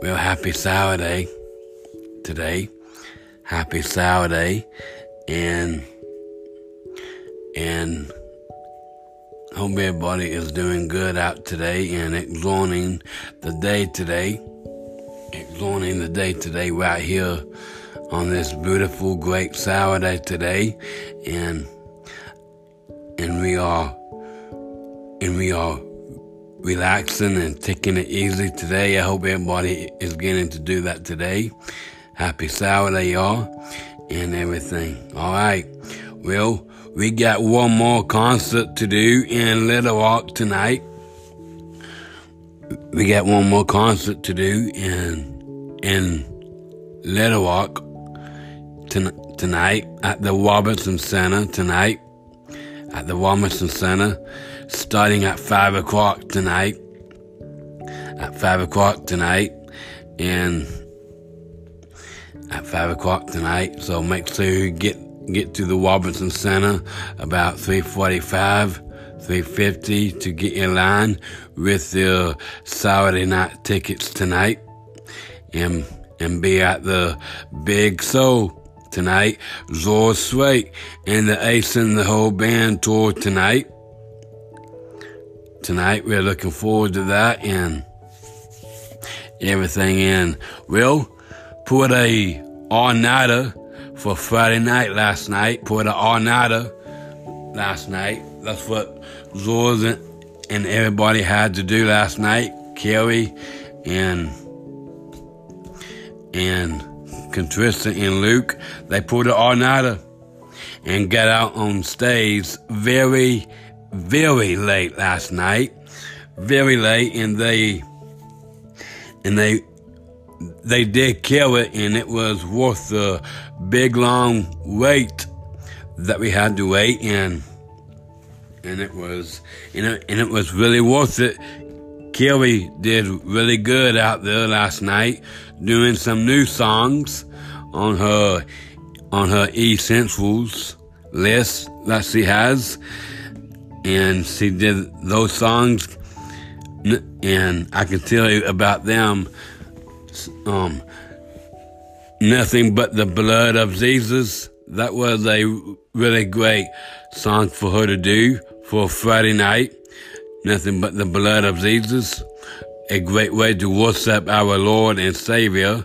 Well, happy Saturday today. Happy Saturday. And, and hope everybody is doing good out today and enjoying the day today. Enjoying the day today right here on this beautiful, great Saturday today. And, and we are, and we are relaxing and taking it easy today. I hope everybody is getting to do that today. Happy Saturday, y'all, and everything. All right. Well, we got one more concert to do in Little Rock tonight. We got one more concert to do in in Little Rock ton- tonight at the Robinson Center tonight. At the Robinson Center starting at 5 o'clock tonight. At 5 o'clock tonight. And at 5 o'clock tonight. So make sure you get, get to the Robinson Center about 345. 350 to get in line with the Saturday night tickets tonight and and be at the Big Soul tonight. Zor Sway and the Ace and the whole band tour tonight tonight. We're looking forward to that and everything in. We'll put a all-nighter for Friday night last night. Put an all-nighter last night. That's what Zors and everybody had to do last night. Kelly and and Contrista and Luke, they put an all-nighter and got out on stage very very late last night, very late, and they and they they did kill it, and it was worth the big long wait that we had to wait, and and it was and it, and it was really worth it. Kelly did really good out there last night, doing some new songs on her on her essentials list that she has and she did those songs, and I can tell you about them. Um, nothing but the blood of Jesus. That was a really great song for her to do for Friday night. Nothing but the blood of Jesus. A great way to worship our Lord and Savior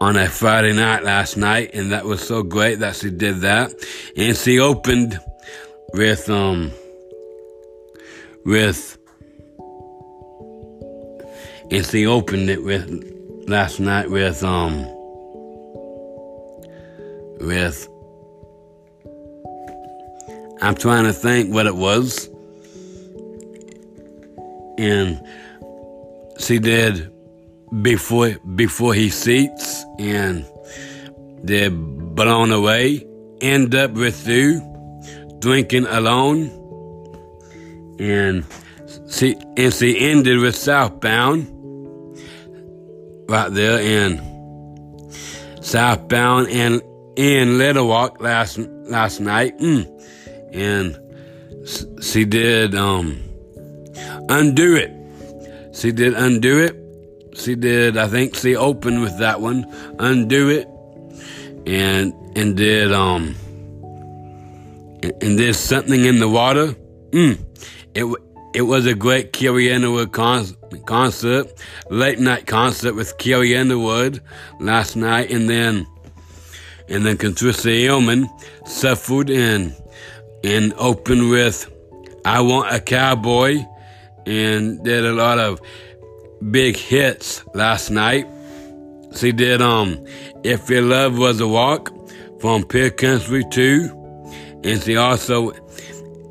on a Friday night last night, and that was so great that she did that. And she opened with um with and she opened it with last night with um with I'm trying to think what it was. And she did before before he seats and did blown away end up with you drinking alone and she and she ended with southbound right there in southbound and in Little Rock last last night, mm. and she did um undo it. She did undo it. She did. I think she opened with that one, undo it, and and did um and did something in the water. Mm. It it was a great Carrie Underwood con- concert, late night concert with Carrie Underwood last night, and then and then Contrissa Hillman suffered and and opened with "I Want a Cowboy," and did a lot of big hits last night. She did um "If Your Love Was a Walk" from Pure Country 2, and she also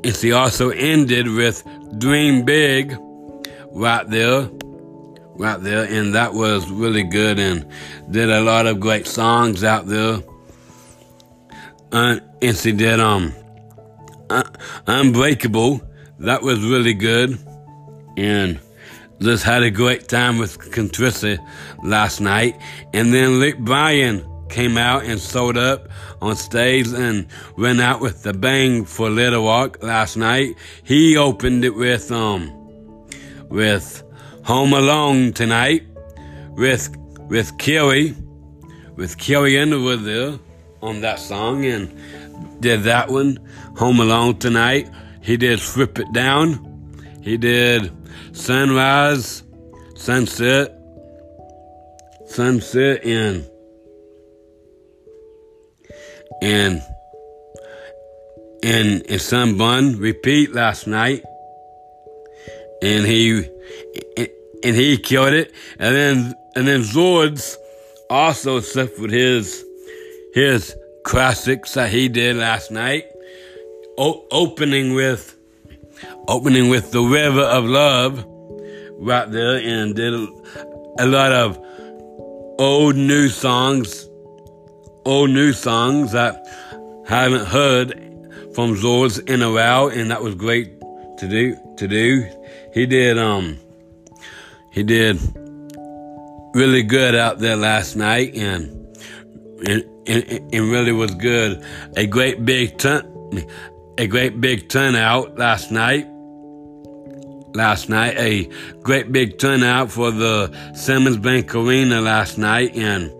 and she also ended with Dream Big right there. Right there. And that was really good and did a lot of great songs out there. Uh, and she did um uh, Unbreakable. That was really good. And just had a great time with Contrissa last night. And then Luke Bryan came out and sold up on stage and went out with the bang for Little Rock last night. He opened it with um with Home Alone tonight with with Kelly, with Kelly Underwood there on that song and did that one. Home Alone tonight. He did Flip It Down. He did Sunrise, Sunset, Sunset, and and and and Sun Bun repeat last night, and he and he killed it, and then and then Zords also suffered his his classics that he did last night, o- opening with opening with the River of Love right there, and did a lot of old new songs, old new songs that haven't heard from Zords in a while, and that was great to do. To do, he did. Um, he did really good out there last night, and and, and, and really was good. A great big turn, a great big turnout last night. Last night, a great big turnout for the Simmons Bank Arena last night, and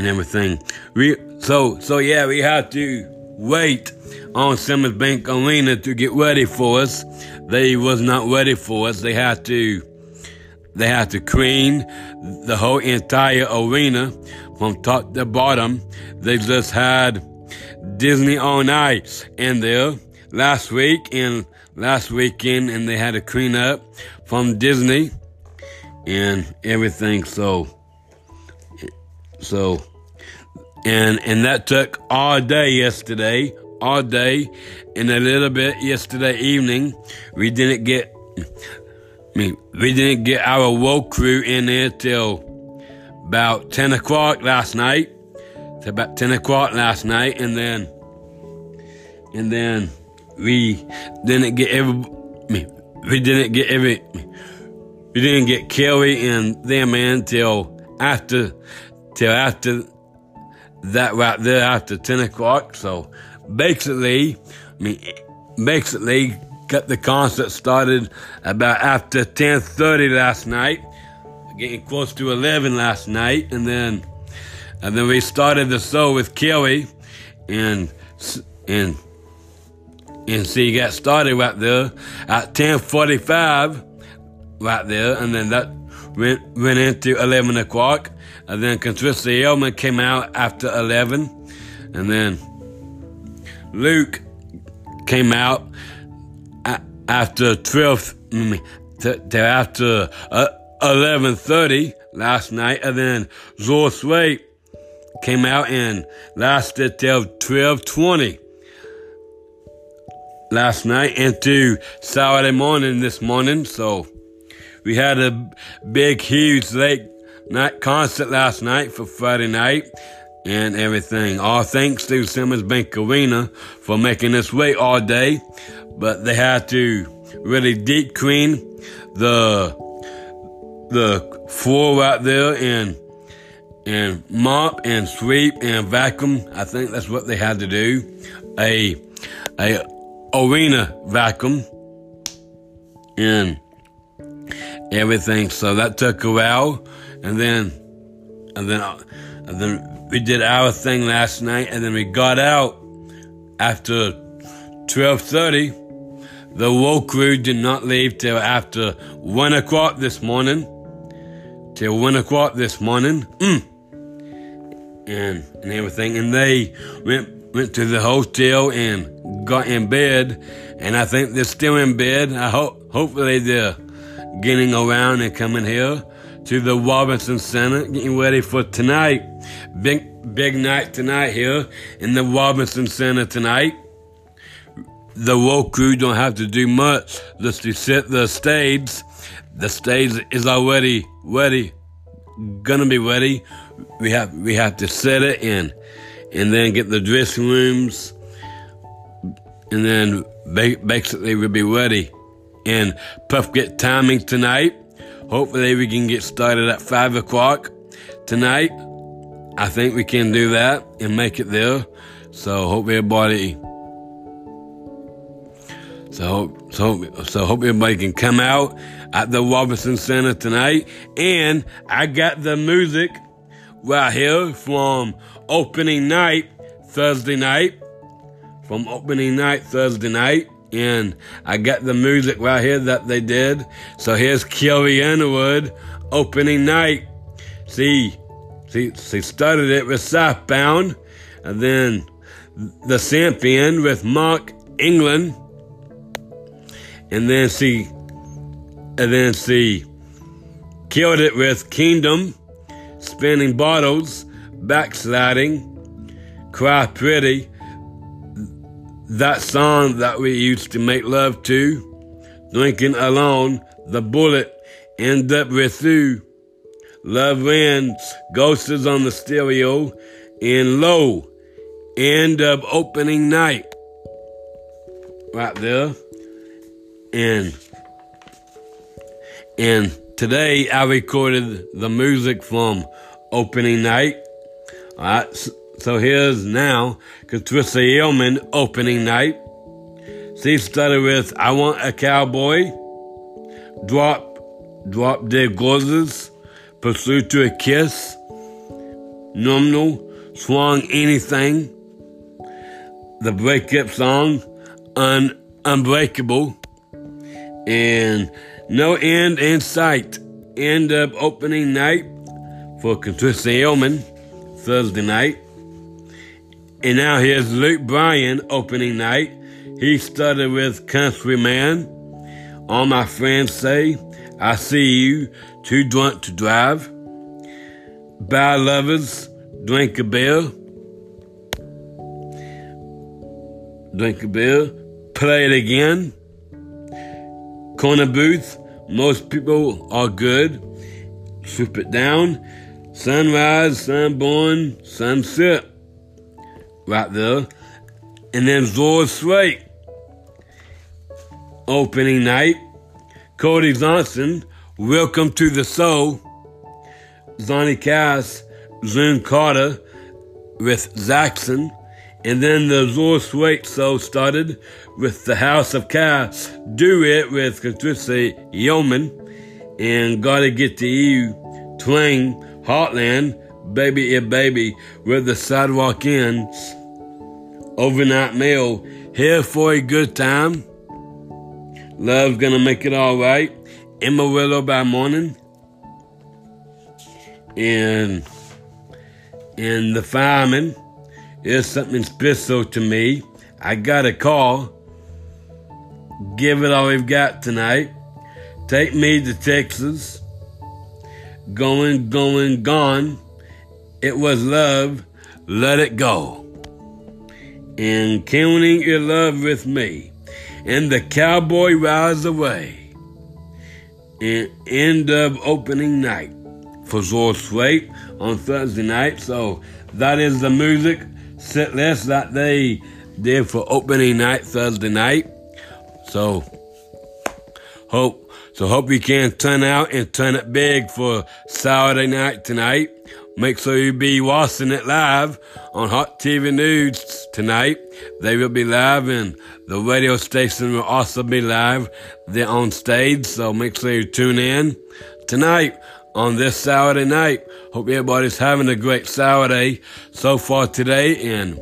and everything. We so so yeah, we had to wait on Simmons Bank Arena to get ready for us. They was not ready for us. They had to they had to clean the whole entire arena from top to bottom. They just had Disney on Ice in there last week and last weekend, and they had to clean up from Disney and everything. So, so, and and that took all day yesterday, all day, and a little bit yesterday evening. We didn't get. I mean, we didn't get our woke crew in there till about 10 o'clock last night. Till about 10 o'clock last night, and then, and then we didn't get every, I mean, we didn't get every, we didn't get Kelly and them in till after, till after that right there after 10 o'clock. So basically, I mean, basically, got the concert started about after 10:30 last night, getting close to 11 last night, and then and then we started the show with Kelly, and and and she got started right there at 10:45 right there, and then that went went into 11 o'clock, and then Contricia Elman came out after 11, and then Luke came out after 12, to, after uh, 11.30 last night, and then Zor Sway came out and lasted till 12.20 last night into Saturday morning this morning. So we had a big, huge late night concert last night for Friday night and everything. All thanks to Simmons Bank Arena for making us wait all day but they had to really deep clean the the floor out there and and mop and sweep and vacuum. I think that's what they had to do. A a arena vacuum and everything. So that took a while, and then and then and then we did our thing last night, and then we got out after twelve thirty the woke crew did not leave till after one o'clock this morning. Till one o'clock this morning. Mm. And, and everything. And they went went to the hotel and got in bed. And I think they're still in bed. I hope hopefully they're getting around and coming here to the Robinson Center, getting ready for tonight. Big big night tonight here in the Robinson Center tonight the woke crew don't have to do much just to set the stage. The stage is already ready, gonna be ready. We have we have to set it in, and then get the dressing rooms, and then basically we'll be ready. And Puff get timing tonight. Hopefully we can get started at five o'clock tonight. I think we can do that and make it there. So hope everybody So, so, so hope everybody can come out at the Robinson Center tonight. And I got the music right here from opening night, Thursday night. From opening night, Thursday night. And I got the music right here that they did. So here's Carrie Underwood, opening night. See, see, she started it with Southbound, and then the Champion with Mark England, and then she, and then she killed it with Kingdom, spinning bottles, backsliding, cry pretty, that song that we used to make love to, drinking alone, the bullet, end up with you. Love wins, ghosts is on the stereo, and low, end of opening night. Right there. And and today I recorded the music from opening night. Alright, so here's now Patricia Yeoman opening night. She started with I Want a Cowboy, Drop, Drop Dead Gorgeous, Pursuit to a Kiss, Nominal, Swung Anything, the breakup song, Un, Unbreakable, and No End in Sight. End of opening night for Patricia Yeoman, Thursday night. And now here's Luke Bryan opening night. He started with Countryman. All my friends say, I see you, too drunk to drive. Bad lovers, drink a beer. Drink a beer. Play it again. Corner booth, most people are good. Strip it down. Sunrise, sunburn, sunset right there. And then Zora Slate, opening night. Cody Johnson, Welcome to the Soul. Johnny Cass, June Carter with Jackson. And then the Zora Slate show started with the House of Cass. Do it with Patricia Yeoman. And Gotta Get to You, Twang, Heartland, Baby Yeah Baby, with the sidewalk ends overnight mail here for a good time. Love's gonna make it all right. Amarillo by morning. And and the fireman is something special to me. I got a call. Give it all we've got tonight. Take me to Texas. Going, going, gone. It was love. Let it go and counting your love with me. And the cowboy rides away. And end of opening night for Zora Slate on Thursday night. So that is the music set list that they did for opening night Thursday night. So hope so hope you can turn out and turn it big for Saturday night tonight. Make sure you be watching it live on Hot TV News tonight. They will be live and the radio station will also be live. They're on stage, so make sure you tune in tonight on this Saturday night. Hope everybody's having a great Saturday so far today and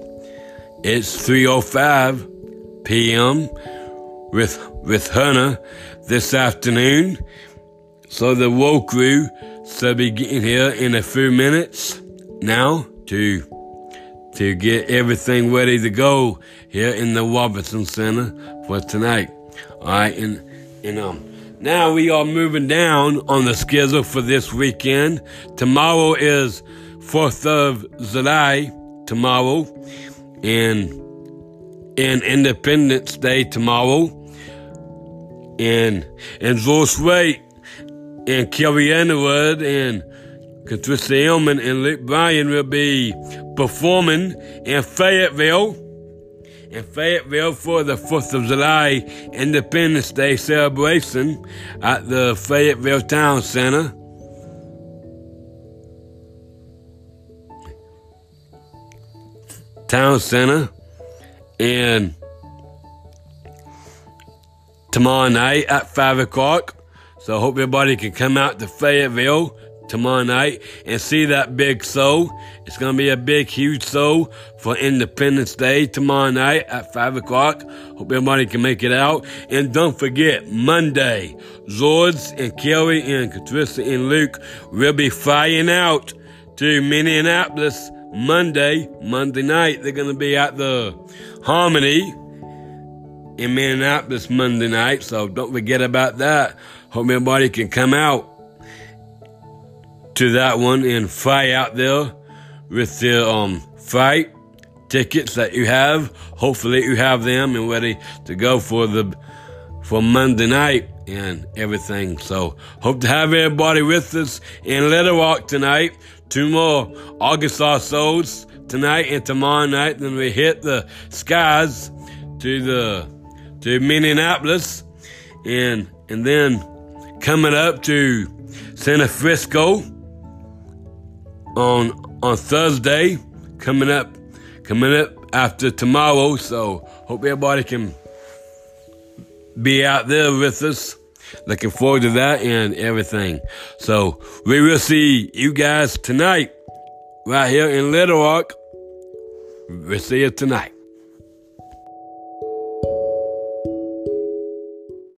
it's 3.05 p.m. with, with Hannah this afternoon. So the Woe Crew shall be getting here in a few minutes now to to get everything ready to go here in the Robinson Center for tonight. All right, and and um now we are moving down on the schedule for this weekend. Tomorrow is Fourth of July. Tomorrow, and and Independence Day tomorrow, and and Joyce Wait and Kelly Underwood and Patricia Elman and Luke Bryan will be performing in Fayetteville, in Fayetteville for the 4th of July Independence Day celebration at the Fayetteville Town Center. Town Center. And tomorrow night at 5 o'clock. So I hope everybody can come out to Fayetteville tomorrow night and see that big show. It's going to be a big, huge show for Independence Day tomorrow night at 5 o'clock. Hope everybody can make it out. And don't forget, Monday, Zords and Kelly and Katrissa and Luke will be flying out to Minneapolis Monday, Monday night. They're going to be at the Armory in Minneapolis Monday night. So don't forget about that. Hope everybody can come out to that one and fight out there with the um fight tickets that you have. Hopefully you have them and ready to go for the for Monday night and everything. So hope to have everybody with us in Little Rock tonight. Two more August shows tonight and tomorrow night. Then we hit the skies to the to Minneapolis and and then coming up to San Francisco on on Thursday coming up coming up after tomorrow. So hope everybody can be out there with us. Looking forward to that and everything. So we will see you guys tonight right here in Little Rock. We'll see you tonight.